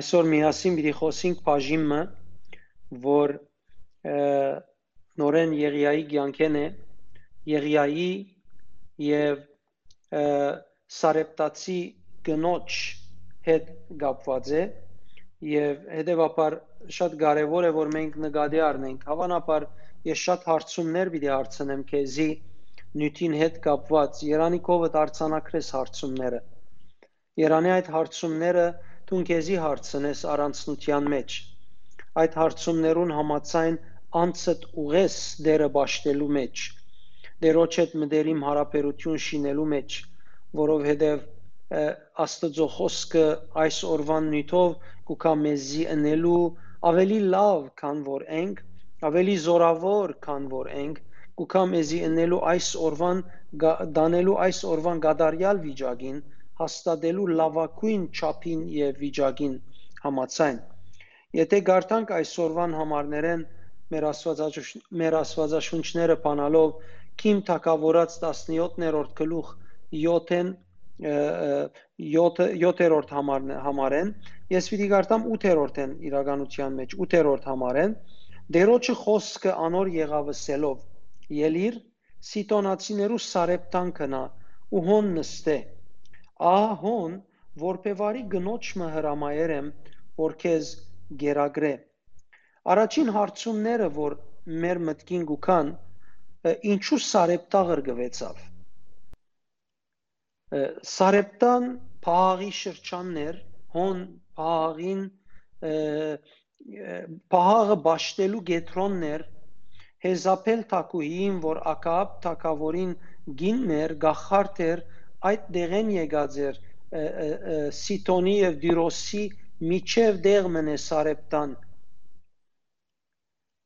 Այսօր միասին պիտի խոսենք բաժինը, որ նորեն Եղիայի կյանքեն է, Եղիայի եւ Սարեպտացի գնոջ հետ կապված է եւ հետեւաբար շատ կարեւոր է որ մենք նկատի առնենք հավանաբար ես շատ հարցումներ պիտի հարցնեմ քեզի նյութին հետ կապված Երանի կովը դարձանակրես հարցումները Երանի այդ հարցումները դու քեզի հարցնես առանցնության մեջ այդ հարցումներուն համացայն անցդ ուղես դերը ճաշտելու մեջ դերոջ հետ մդերիմ հարաբերություն շինելու մեջ որովհետև Աստծո խոսքը այս օրվան նյութով կուքա մեզի ընելու ավելի լավ քան որ ենք ավելի զորավոր քան որ ենք կուքա մեզի ընելու այս օրվան դանելու այս օրվան գադարյալ վիճակին հաստատելու լավակույն չափին եւ վիճակին համացայն եթե գարտանք այսօրվան համարներեն մեր աստվածաշունչ մեր աստվածաշունչները բանալով Քիմ թակավորած 17-րդ գլուխ 7-ն 7-րդ համարն համարեն ես պիտի գարտամ 8-րդն իրականության մեջ 8-րդ համարեն դերոջը խոսքը անոր եղավսելով ելիր սիտոնացիներու սարեպտան կնա ու հոն նստե ահա հոն որբևարի գնոճը հրամայեր եմ որ քեզ գերագրե առաջին հարցումները որ մեր մտքին գուքան ինչու Սարեպտա ղրգվեցավ Սարեպտան Փահաղի շրջաններ հոն Փահաղին Փահաղը ճաշտելու գետրոններ Հեզապել Թակուհին, որ Ակաբ Թակավորին գիններ գախարտեր այդ դեղեն եկած էր Սիտոնի եւ Դիրոսի միջև դեղ մնե Սարեպտան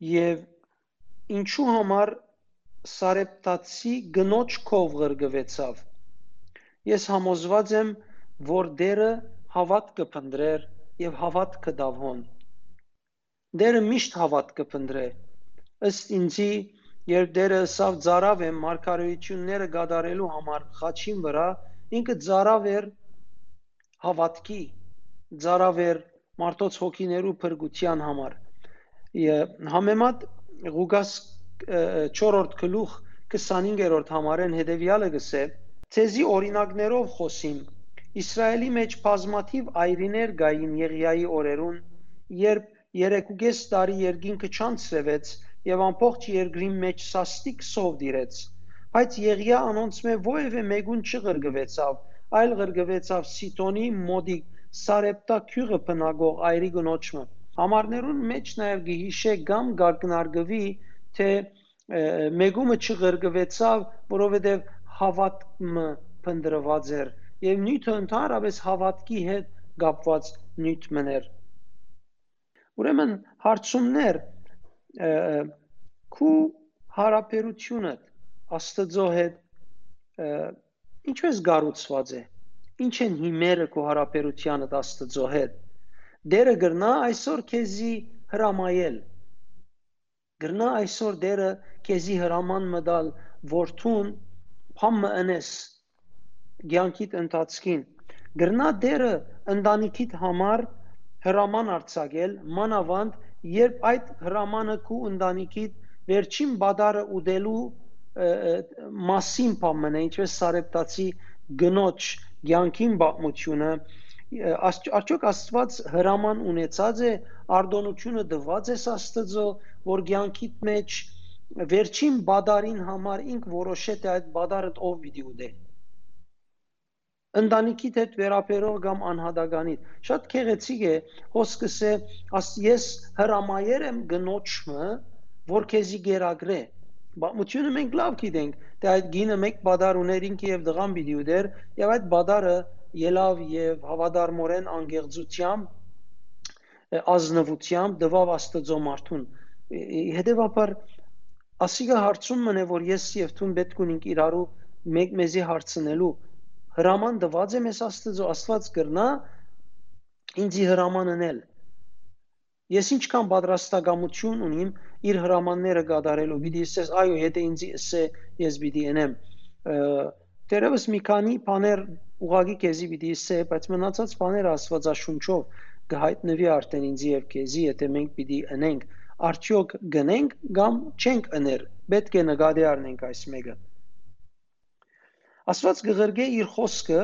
եւ ինչու համար Սարեպտացի գնոջ կով ղրգվեցավ ես համոզված եմ որ դերը հավատ կփնդրեր եւ հավատ կդավհոն դերը միշտ հավատ կփնդրե ըստ ինձի երբ դերը սավ ծարավ է մարգարեությունները գադարելու համար խաչին վրա ինքը ծարավ էր հավատքի ծարավ էր մարդոց հոգիներու փրկության համար համեմատ Ղուկաս 4-րդ գլուխ 25-րդ համարեն հետևյալը գսե. Ցեզի օրինակներով խոսիմ. Իսրայելի մեջ բազմաթիվ այրիներ գային Եղիայի օրերուն երբ երեկուգես տարի երկինքը չանցրվեց եւ ամբողջ երկրի մեջ սաստիկ սով դիրեց բայց Եղիա անոնց մե ովևէ մեկուն չղրգվեցավ այլ ղրգվեցավ Սիտոնի մոդիկ Սարեպտա քյուղը բնագող այրի գնոճը Համարներուն մեջ նաև գիհիշե կամ գարկնարգվի, թե մեգումը չղրգվեցավ, որովհետև հավատքը փնդրված էր եւ նյութը ընդհանրապես հավատքի հետ կապված նյութ մներ ուրեմն հարցումներ քու հարաբերությունը աստծո հետ ինչպես գառուցված է ինչ են հիմերը քո հարաբերությանը աստծո հետ Դերը գրնա այսօր քեզի հրամայել։ Գրնա այսօր դերը քեզի հրաման մտալ որդուն փամը ընես ցանկիտ ընթացքին։ Գրնա դերը ընտանիքիդ համար հրաման արձակել մանավանդ երբ այդ հրամանը քու ընտանիքիդ վերջին բադարը ուդելու մասին փամն է ինչպես սարեպտացի գնոջ ցանկին բացմությունը արդյոք Աստված հրաման ունեցած է արտոնությունը դված է Աստծո որ ցանկիտ մեջ վերջին բադարին համար ինք որոշե թե այդ բադարը ով պիտի ուդե ընտանիքիդ հետ վերապերող կամ անհատականիդ շատ քեղեցիկ է հոսքս է ես հրամայեր եմ գնոճը որ քեզի գերագրե Բամությունը մենք լավ գիտենք, թե այդ գինը մեկ բադար ուներ ինքը եւ դղան պիտի ուդեր եւ այդ բադարը ելավ եւ հավադարմորեն անգեղծությամբ ազնվությամբ դվավ Աստծո մարդուն հետեւաբար ասիգա հարցում մնե որ ես եւ ցուն պետք ունենք իրարու մեկ մեզի հարցնելու հրաման դված է մեզ Աստծո Աստված կրնա ինձի հրաման անել ես ինչքան պատրաստակամություն ունիմ իր հրամանները կատարելու պիտի ասես այո եթե ինձ ասե ես պիտի անեմ դերևս մի քանի բաներ ուղագի քեզի պիտի ասե, բայց մնացած բաները Աստվածաշունչով կհայտնվի արդեն ինձ եւ քեզի, եթե մենք պիտի ընենք, արդյոք գնենք կամ չենք ըներ։ Պետք է նկատի առնենք այս մեկը։ Աստված գղրգե իր խոսքը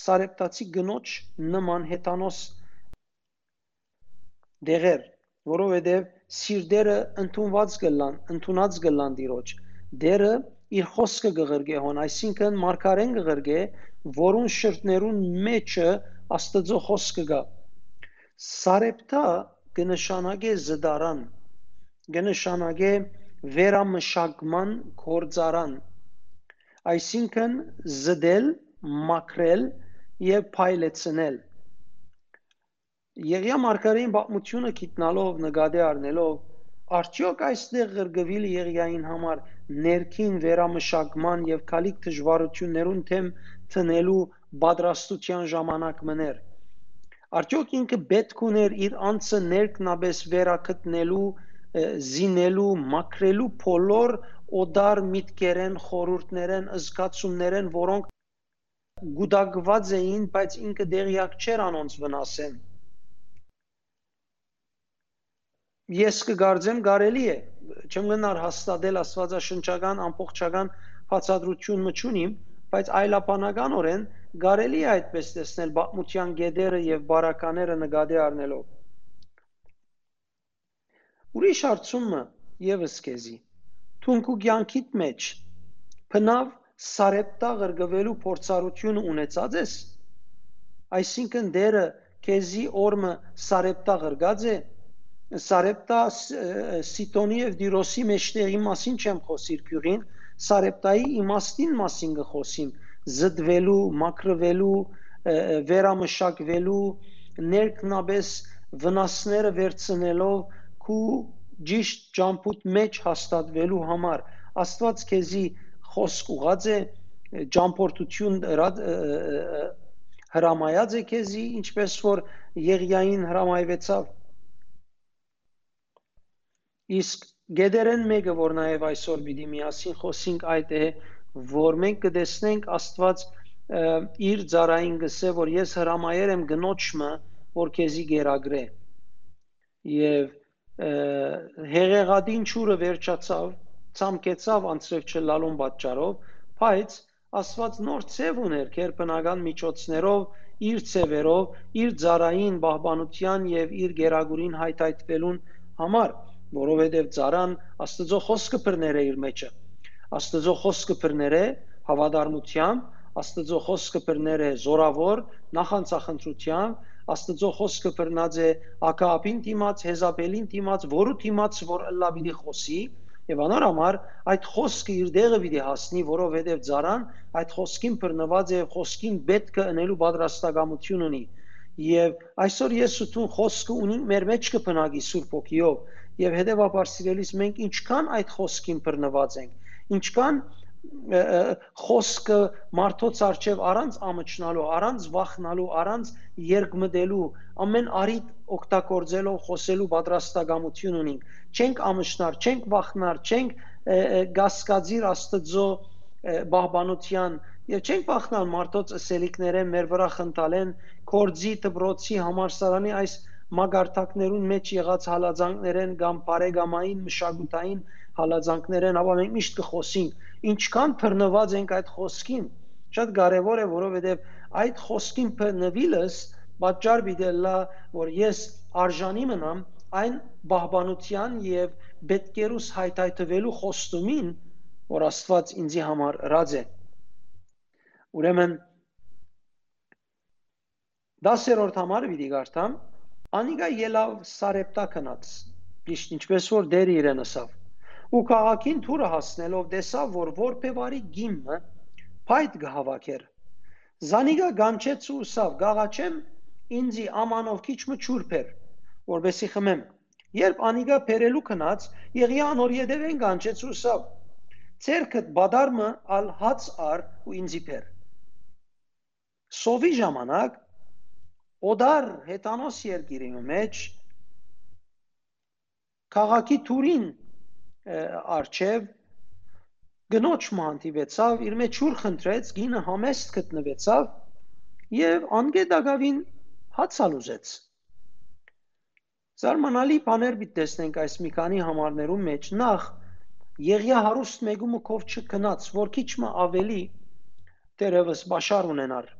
սարեպտացի գնոջ նման հետանոս դեղեր, որովհետև սիրտերը ընդունված գլան, ընդունած գլան դիրոջ։ Դերը իր խոսքը գղրգե հոն, այսինքն մարգարեն գղրգե, որուն շրտներուն մեջը Աստծո խոսքը գա։ Սարեպտա կնշանակե զդարան, կնշանակե վերամշակման կորձարան, այսինքն զդել, մաքրել եւ փայլեցնել Եղիա մարգարեին պատմությունը գիտնալով նկատի առնելով արդյոք այստեղ գրգվել Եղիային համար ներքին վերամշակման եւ քալիք դժվարություններուն թեմ տնելու պատրաստության ժամանակ մներ արդյոք ինքը պետք ուներ իր անձը ներքնաբես վերակտնելու զինելու մաքրելու փոլոր օդար միտքերեն խորուրդներեն զգացումներեն որոնք գուդակված էին բայց ինքը դեղյակ չէր անոնց վնասեն ես կգարձեմ կարելի է չեմ գնար հաստատել աստվածաշնչական ամբողջական բացատրություն մչունիմ բայց այլապանականորեն կարելի է այդպես տեսնել բացմության գեդերը եւ բարակաները նկատի առնելով ուրիշ հարցումը եւս քեզի թունքու կյանքիդ մեջ բնավ սարեպտա գրգվելու փորձառություն ունեցած ես այսինքն դերը քեզի օրը սարեպտա գրգած է Սարեպտա Սիտոնի եւ Դիրոսի մեջտեղի մասին չեմ խոսիր քյուրին, Սարեպտայի իմաստին մասին կխոսիմ, զդվելու, մակրվելու, վերամշակվելու, ներքնաբես վնասները վերցնելով քու ճիշտ ճամփուտ մեջ հաստատվելու համար Աստված քեզի խոսք ուղած է ճամփորդություն հրամայած է քեզի ինչպես որ Եղիային հրամայվեցավ Իսկ գեդերեն մեկը, որ նաև այսօր պիտի միասին խոսենք այդ է, որ մենք կտեսնենք Աստված իր ծառային գսե, որ ես հրամայեր եմ գնոջը, որ քեզի գերագրե։ Եվ հեղեղադին ճուրը վերջացավ, ցամկեցավ անցրև չլալուն պատճառով, բայց Աստված նոր ցև ուներ քերբնական միջոցներով, իր ցևերով, իր ծառային բահբանության եւ իր գերագուրին հայթայթվելուն համար որովհետև ծառան Աստծո խոսքը բռներ է իր մեջը։ Աստծո խոսքը բռներ է հավատարմությամբ, Աստծո խոսքը բռներ է զորավոր նախանցախնդրությամբ, Աստծո խոսքը բռնած է ակապին դիմաց, հեզապելին դիմաց, որու դիմաց որ ըլլա պիտի խոսի, Եվ անոր համար այդ խոսքը իր դեղը պիտի հասնի, որովհետև ծառան այդ խոսքին բռնված է, խոսքին պետք է ընելու պատրաստակամություն ունի։ Եվ այսօր ես ու դու խոսքը ունենք մեր մեջ կբնակի Սուրբ ոգիով, եւ հետեւաբար սիրելիս մենք ինչքան այդ խոսքին բռնված ենք, ինչքան խոսքը մարդոց արչև առանց ամճնալու, առանց վախնալու, առանց երկմտելու, ամեն արիտ օգտագործելով խոսելու պատրաստակամություն ունենք։ Չենք ամճնար, չենք վախնար, չենք գասկածիր Աստծո բահբանության եւ չենք վախնալ մարդոց ըսելիքները մեր վրա խնդալեն կորձի դբրոցի համարսարանի այս մագարտակներուն մեջ եղած հալածանքներեն կամ բարեկամային մշակութային հալածանքներեն, ապա մենք միշտ կխոսենք, ինչքան բռնված ենք այդ խոսքին։ Շատ կարևոր է, որովհետև այդ խոսքին բռնվիլս պատճառ բիդելա, որ ես արժանի մնամ այն բահբանության եւ պետքերուս հայտայթվելու խոստումին, որ Աստված ինձի համար ռաձ է։ Ուրեմն 10-րդ համարը պիտի գարտամ Անիգա ելավ Սարեպտա քնած, ճիշտ ինչպես որ դեր իրեն ասավ։ Ու քաղաքին թուրը հասնելով տեսավ, որ որբևարի գիմը փայտ գհավաքեր։ Զանիգա գանչեց ու սավ գաղաչեմ ինձի ամանով քիչ մը ճուրփեր, որբեսի խմեմ։ Երբ անիգա փերելու քնած, եղիա անոր յետևեն գանչեց ու սավ։ Ցերքդ բադարմը ալ հաց ար ու ինձի փեր։ Սովի ժամանակ Օդար հետանոս երկիրի մեջ քաղաքի թուրին արչև գնոջ մանտիվեցավ իր մեջ ուր խնդրեց գինը համեստ գտնվեցավ եւ անգեդագավին հացալ ուզեց Զարմանալի բաներ պիտի տեսնենք այս մի քանի համարներում մեջ։ Նախ Եղիա հարուստ մեգումը կով չքնած, որ քիչ մը ավելի դերևս բաշար ունենար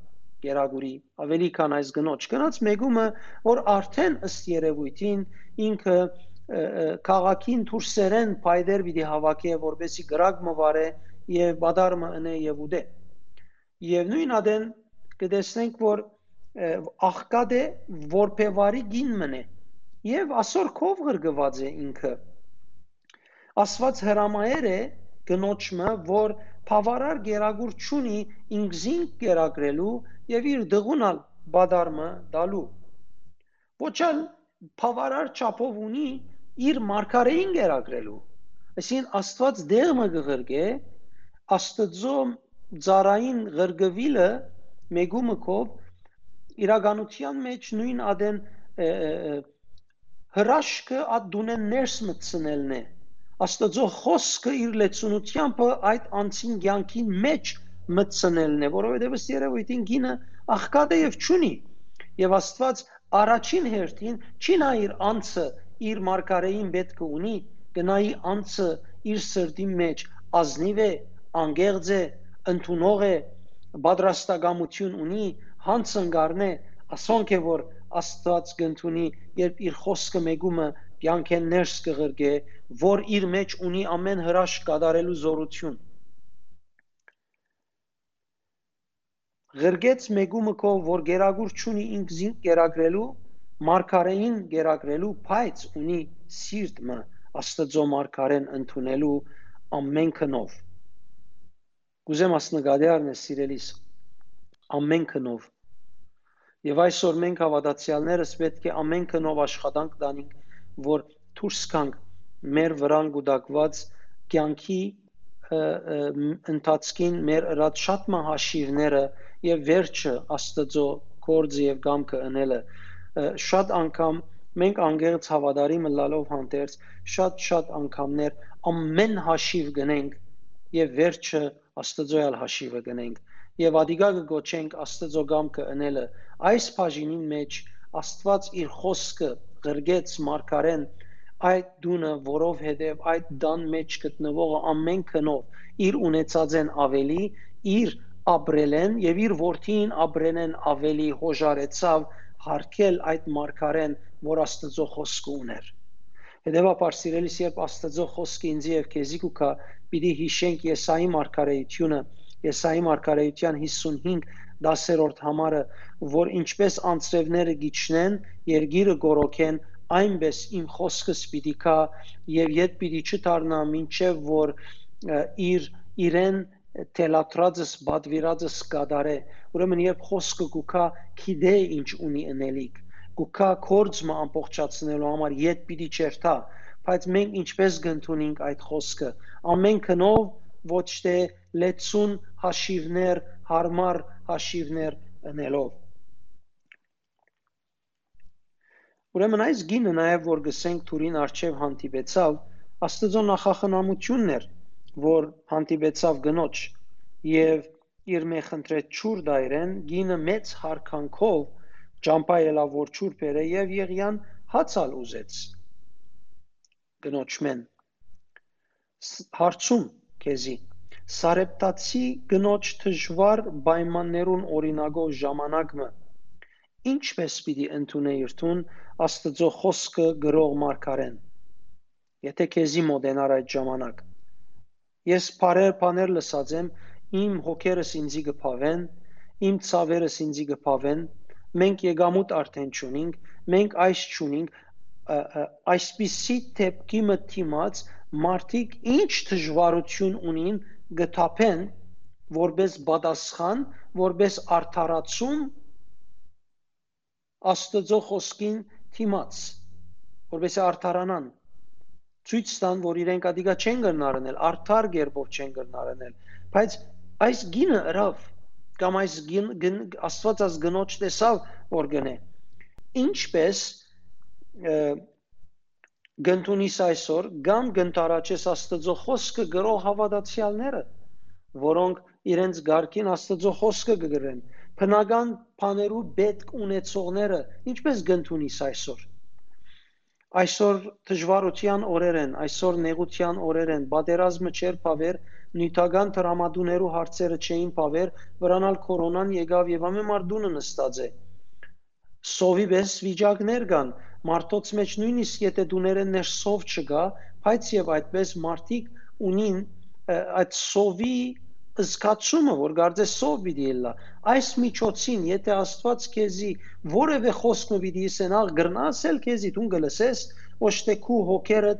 Գերագուրի ավելի քան այս գնոջ գնաց մեգումը որ արդեն ըստ երևույթին ինքը քաղաքին դուրսերեն փայդեր պիտի հավաքե որբեսի գրակ մվարե եւ բադարմը ընե եւ ուդե եւ նույն ադեն կտեսնենք որ աղկադե որբևարի գին մնե եւ ասոր քով գրգված է ինքը ասված հրամայեր է գնոջը որ բավարար գերագուր ճունի ինքզին գերագրելու եւ իր դղունալ բադարմը դալու ոչալ բավարար չափով ունի իր մարգարեին գերագրելու այսին աստված դեղը գղրգե աստծո ծարային ղրգվիլը մեգումքով իրականության մեջ նույն ադեն հրաշքը ադունեն ներս մտցնելն է աստծո խոսքը իր լեցունությամբ այդ անցին ցանկին մեջ մտցնելն է, որովհետև ըստ երևույթին գինը աղքատ է եւ ճունի։ Եվ Աստված առաջին հերթին չի նա իր անձը իր մարգարեին պետք ունի, գնայի անձը իր սրտի մեջ ազնիվ է, անգեղծ է, ընդունող է, պատրաստակամություն ունի, հանցնգարն է, ասոնք է որ Աստված գտնունի, երբ իր խոսքը մեգումը կյանքեն ներս կղրգե, որ իր մեջ ունի ամեն հրաշք կատարելու զորություն Ղրգեց մեգումը քո որ գերագուր ճունի ինքզին գերագրելու մարգարեին գերագրելու բայց ունի սիրտը աստծո մարգարեն ընդունելու ամեն քնով Գուզեմ ասնգադի առնե սիրելիս ամեն քնով Եվ այսօր մենք հավատացյալներս պետք է ամեն քնով աշխատանք տանենք, որ դուրս գանք մեր վրան գուտակված կյանքի ընթացքին մեր ըրած շատ մահաշիվները եւ վերջը Աստծո կորձը եւ գամքը ընելը շատ անգամ մենք անգերց հավատարիմը լալով հանդերձ շատ-շատ անգամներ ամեն հաշիվ գնենք եւ վերջը Աստծոյալ հաշիվը գնենք եւ ադիգա կգոչենք Աստծո գամքը ընելը այս բաժինի մեջ Աստված իր խոսքը գրգեց մարգարեն այդ դունը, որով հետև այդ դան մեջ գտնվողը ամեն քնով իր ունեցած են ավելի իր ապրել են եւ իր որդին ապրենեն ավելի հոժարեցավ հարկել այդ մարգարեն, որ Աստծո խոսքը ուներ։ Հետևաբար սիրելիս երբ Աստծո խոսքը ինձ եւ քեզի կուքա, պիտի հիշենք Եսայի մարգարեությունը, Եսայի մարգարեության 55 10-րդ համարը, որ ինչպես անձրևները գիչնեն, երգիրը գորոքեն, այնպես իմ խոսքս պիտի կա եւ իդ պիտի չդառնա, ինչեւ որ իր իրեն թելատրածս բադվիրածս կադարե ուրեմն երբ խոսքը գուքա քիդե ինչ ունի ընելիք գուքա կորձը ամբողջացնելու համար իդ պիտի չերթա բայց մենք ինչպես գտնունենք այդ խոսքը ամեն քնով ոչ թե լեցուն հաշիվներ հարմար հաշիվներ ընելով Ուրեմն այս գինը նաև որ գսենք Թուրին արչև հանդիպեցավ, Աստծո նախախնամությունն էր, որ հանդիպեցավ գնոջ եւ իր մեխնդրեց ճուր դայրեն գինը մեծ հարկանքով ճամփայելա որ ճուր բերե եւ եղյան հացալ ուզեց գնոջմեն հարցում քեզի. Սարեպտացի գնոջ դժվար պայմաններուն օրինագով ժամանակը ինչպես պիտի ընդունե իրթուն Աստծո խոսքը գրող մարգարեն եթե քեզի մոդենար այդ ժամանակ Ես բարեր բաներ լսած եմ, իմ հոգերս ինձի գփավեն, իմ ցավերս ինձի գփավեն, մենք եկամուտ արդեն ճունինք, մենք այս ճունինք, այսպիսի թեփքի մտիմաց մարդիկ ինչ դժվարություն ունին գտապեն որպես բադասխան, որպես արդարացում Աստծո խոսքին թիմաց, որպես արդարանան ցույց տան, որ իրենք ադիգա չեն գնարնել, արդար գերբով չեն գնարնել, բայց այս գինը հրավ կամ այս գին, գին աստված աս գնոջ տեսավ որ գնե ինչպես գնտունիս այսօր կամ գնտարաչես աստծո խոսքը գրող հավատացյալները որոնք իրենց ղարքին աստծո խոսքը կգրեն բնական բաներու պետք ունեցողները ինչպես գնտունիս այսօր Այսօր դժվարության օրեր են, այսօր նեղության օրեր են, պատերազմը չէր փավեր, նյութական տրամադուներու հարցերը չէին փավեր, վրանալ կորոնան եկավ եւ ամեն մարդունը նստած է։ Սովի բես վիճակներ կան, մարդոց մեջ նույնիսկ եթե դուները ներ սով չկա, բայց եւ այդպես մարդիկ ունին այդ սովի զգացումը, որ գարձես սով պիտի ելլա։ Այս միջոցին, եթե Աստված քեզի որևէ խոսք պիտի ասենալ, գրնասել քեզի դու գլսես, ոչ թե քու հոգերը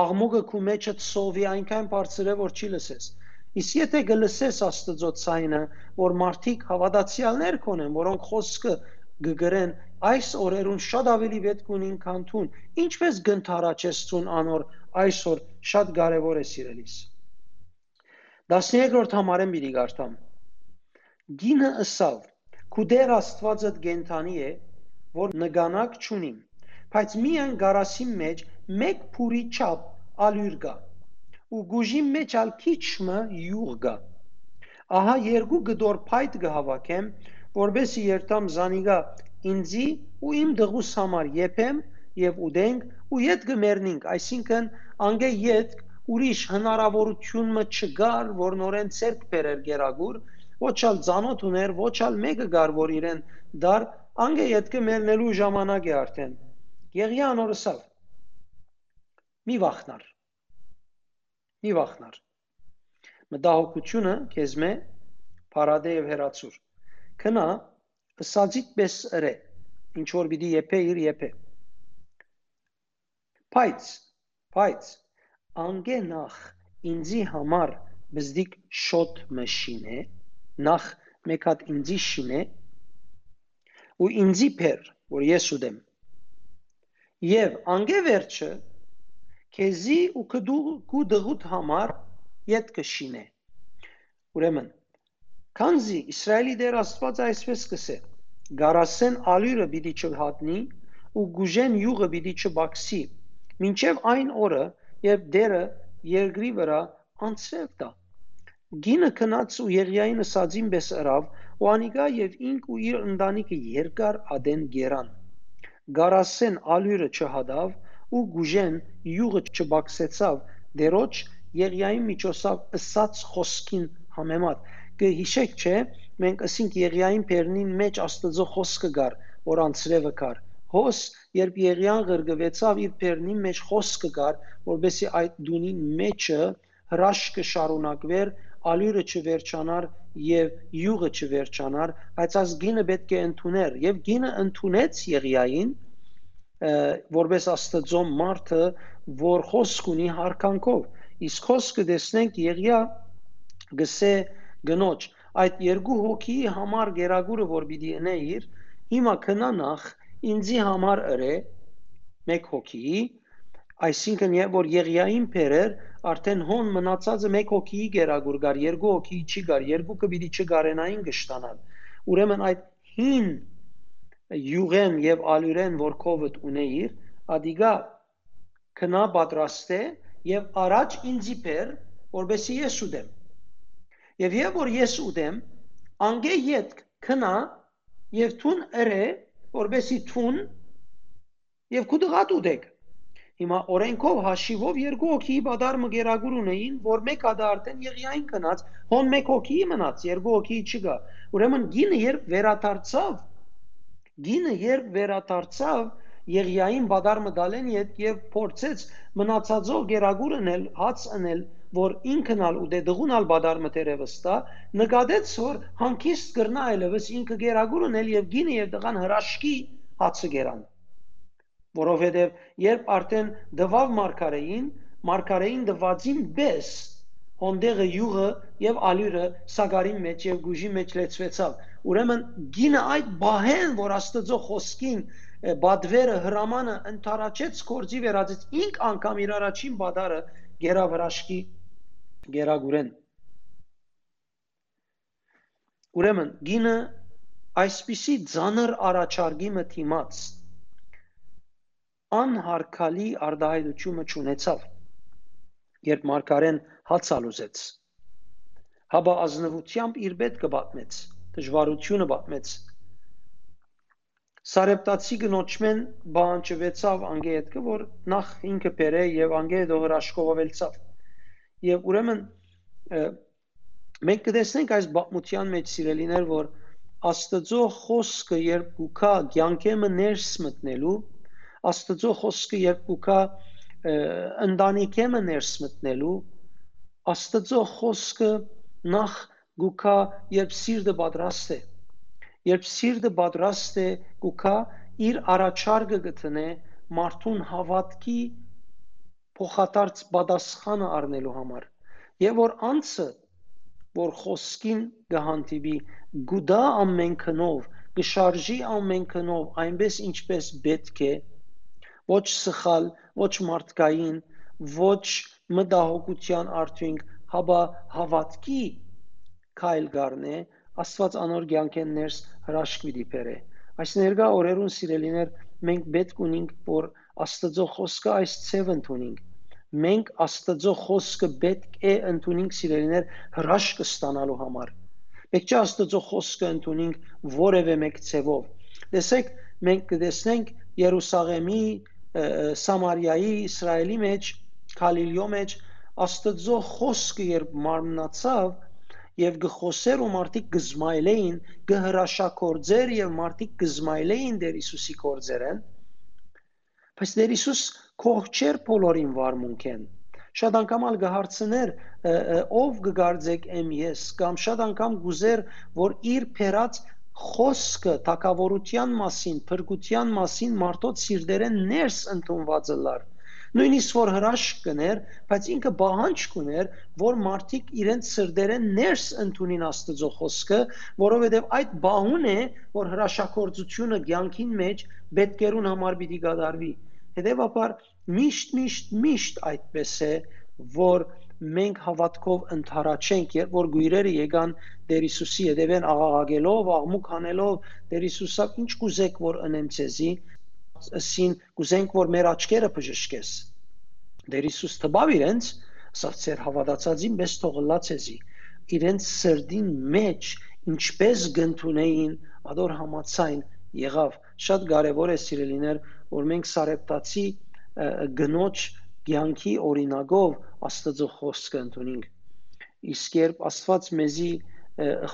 աղմուկը քու մեջը սովի այնքան բարձր է, որ չի լսես։ Իսկ եթե գլսես Աստծո ցայնը, որ մարդիկ հավատացյալներ կոնեն, որոնք խոսքը գգրեն այս օրերուն շատ ավելի պետք ունին քան թուն, ինչպես գնթարաչեսցուն անոր այսօր շատ կարևոր է սիրելիս։ 13-րդ համարեն պիտի գարտամ։ Գինը ըսավ, քու դեր Աստվածդ գենթանի է, որ նգանակ չունիմ, բայց միայն գարասի մեջ մեկ փուրի չափ ալյուր կա, ու գուժի մեջ ալ քիչմը յուղ կա։ Ահա երկու գդոր փայտ կհավաքեմ, որբեսի երթամ զանիգա ինձի ու իմ դղուս համար եփեմ եւ ուդենք ու յետ գմերնինք, այսինքն անգե յետ ուրիշ հնարավորություն մը չգար, որ նորեն ցերկ բերեր գերագուր, ոչ ալ ցանոթ ուներ, ոչ ալ մեկը գար, որ իրեն դար անգե յետքը մելնելու ժամանակ է արդեն։ Եղիա անորսավ։ Մի վախնար։ Մի վախնար։ Մտահոգությունը քեզ մե փարադե եւ հերացուր։ Քնա ըսածիտ պես ըրե, ինչ որ պիտի եփե իր եփե։ Բայց, բայց անգե նախ ինձի համար բզդիկ շոտ մշին է, նախ մեկ հատ ինձի շին է, ու ինձի պեր, որ ես ուդեմ։ Եվ անգե վերջը, կեզի ու կդու կու դղուտ համար ետ կշին է։ Ուրեմն, Քանզի Իսրայելի դեր Աստված այսպես կսե. Գարասեն ալյուրը պիտի չհատնի ու գուժեն յուղը պիտի չբաքսի։ Մինչև այն օրը, եւ դերը երկրի վրա անցրև տա։ Գինը քնած ու Եղիային սածին բես ըրավ, ու անիկա եւ ինք ու իր ընտանիքը երկար ադեն գերան։ Գարասեն ալյուրը չհադավ ու գուժեն յուղը չբաքսեցավ, դերոջ Եղիային միջոցով ըսած խոսքին համեմատ։ Կհիշեք, չէ, մենք ասինք Եղիային Պերնին մեջ Աստծո խոսքը գար, որ անցրևը կար հոս երբ Եղիան ղրգվեցավ իր բերնի մեջ խոսքը գար որբեսի այդ դունին մեջը հրաշքը շարունակվեր ալյուրը չվերջանար եւ յուղը չվերջանար բայց աս գինը պետք է ընդուներ եւ գինը ընդունեց Եղիային որբես Աստծո մարդը որ խոսք ունի հարկանքով իսկ խոսքը տեսնենք Եղիա գսե գնոջ այդ երկու հոգի համար գերագուրը որ պիտի ընեիր հիմա քնանախ ինձի համար ըրե մեկ հոգի, այսինքն երբ որ Եղիային փերեր, արդեն հոն մնացածը մեկ հոգիի գերագուր գար, երկու հոգի չի գար, երկուքը պիտի չգարենային գշտանալ։ Ուրեմն այդ հին յուղեն եւ ալյուրեն որ կովդ ունեիր, ադիգա քնա պատրաստե եւ առաջ ինձի փեր, որբեսի ես ուդեմ։ Եվ երբ որ ես ուդեմ, անգե յետ քնա եւ թուն ըրե որբեսի թուն եւ կուդղատ ուդեք հիմա օրենքով հաշիվով երկու հոգի բադար մգերագուր ունեին որ մեկ հադա արդեն եղիային կնած հոն մեկ հոգի մնաց երկու հոգի չկա ուրեմն գինը երբ վերադարձավ գինը երբ վերադարձավ եղիային բադար մդալեն եւ փորձեց մնացածով գերագուր ընել հաց ընել որ ինքնալ ու դե դղունալ բադար մտերևստա նկատեց որ հանկիստ գրնա այլևս ինքը գերագուրն էլ եւ գինը եւ դղան հրաշքի հացը գերան որովհետեւ երբ արդեն դվավ մարգարեին մարգարեին դվածին բես հոնդեղը յուղը եւ ալյուրը սագարի մեջ եւ գուժի մեջ լեցվեցավ ուրեմն գինը այդ բահեն որ աստծո խոսքին բադվերը հրամանը ընթարաչեց կորձի վերածեց ինք անգամ իր առաջին բադարը գերավրաշկի գերագուրեն ուրեմն գինը այսպիսի ձանր առաջարկի մտիմաց անհարկալի արդահայտությունը ճանաչավ երբ մարգարեն հացալ ուզեց հաբա ազնվությամբ իր պետ կբատմեց դժվարությունը բատմեց Սարեպտացի գնոճմեն բանջվեցավ անգե հետքը որ նախ ինքը բերե եւ անգե դո հրաշքովելցավ եւ ուրեմն մենք կտեսնենք այս բացմության մեջ սիրելիներ որ Աստծո խոսքը երբ կուքա ցանկեմը ներս մտնելու Աստծո խոսքը երբ կուքա ընտանիքեմը ներս մտնելու Աստծո խոսքը նախ գուքա երբ սիրտը պատրաստ է երբ սիրտը պատրաստ է գուքա իր առաջարկը գտնե մարդուն հավատքի փոխադարձ պատասխանը առնելու համար եւ որ անցը որ խոսքին կհանդիպի գուդա ամենքնով գշարժի ամենքնով այնպես ինչպես պետք է ոչ սխալ ոչ մարդկային ոչ մտահոգության արդյունք հաբա հավատքի քայլ գառնե Աստված անոր ցանկեն ներս հրաշք պիտի բերե այս ներկա օրերուն սիրելիներ մենք պետք ունենք որ Աստծո խոսքը այս ցև ընդունենք մենք Աստծո խոսքը պետք է ընդունենք սիրելիներ հրաշք ստանալու համար Մենք չէ Աստծո խոսքը ընդունենք որևէ մեկ ցևով տեսեք մենք կտեսնենք Երուսաղեմի Սամարիայի Իսրայելի մեջ Գալիլեո մեջ Աստծո խոսքը երբ մարմնացավ եւ գխոսեր ու մարդիկ գզմայլեին գհրաշակորձեր եւ մարդիկ գզմայլեին Տեր Հիսուսի կորձերեն բայց Տեր Հիսուս կողչեր բոլորին վարմունքեն շատ անգամ ալ գհարցներ ով կգարձեք եմ ես կամ շատ անգամ գուզեր որ իր փերած խոսքը թակավորության մասին, փրկության մասին մարդոց սիրտերեն ներս ընդունվածը լար նույնիսկ որ հրաշք կներ, բայց ինքը բահանջ կուներ, որ մարդիկ իրենց սրդերեն ներս ընդունին Աստծո խոսքը, որովհետև այդ բահուն է, որ հրաշակորձությունը ցանկին մեջ պետքերուն համար պիտի գդարվի։ Հետևաբար միշտ միշտ միշտ այդպես է, որ մենք հավատքով ընթարաչենք, երբ որ գույրերը եկան Տեր Հիսուսի հետևեն աղաղակելով, աղմուկ անելով, Տեր Հիսուսա ինչ կուզեք որ ընեմ ցեզի, ասին կուզենք որ մեր աչքերը բժշկես Դեր Հիսուս տբավ իրենց ասաց ծեր հավատացածին մեզ թողլած էզի իրենց սրդին մեջ ինչպես գտնունեին ադոր համացայն եղավ շատ կարևոր է սիրելիներ որ մենք սարեպտացի գնոջ ցանկի օրինագով Աստծո խոսքը ընդունենք իսկ երբ Աստված մեզի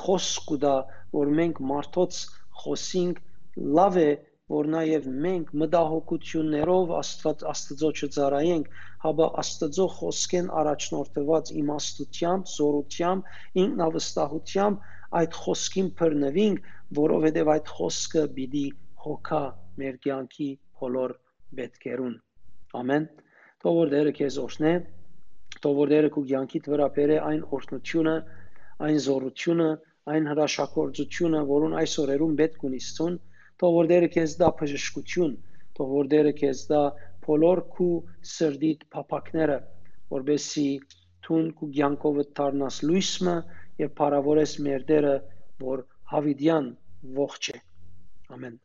խոսք կուտա որ մենք մարդոց խոսենք լավ է որ նաև մենք մտահոգություններով Աստված Աստծո չծարայենք, հաբա Աստծո խոսքեն առաջնորդված իմաստությամբ, զորությամբ, ինքնավստահությամբ այդ խոսքին բռնվենք, որովհետև այդ խոսքը պիտի հոգա մեր կյանքի բոլոր պետքերուն։ Ամեն։ Թող որ Տերը քեզ օրհնե, թող որ Տերը քո կյանքիդ վրա բերե այն օրհնությունը, այն զորությունը, այն հրաշագործությունը, որուն այս օրերուն պետք ունիս ցուն թող որ Տերը քեզ դա բժշկություն, թող որ Տերը քեզ դա բոլոր քու սրդիդ փափակները, որբեսի թուն քու ցանկովը դառնաս լույսը եւ փառավորես մեր Տերը, որ հավիդյան ողջ է։ Ամեն։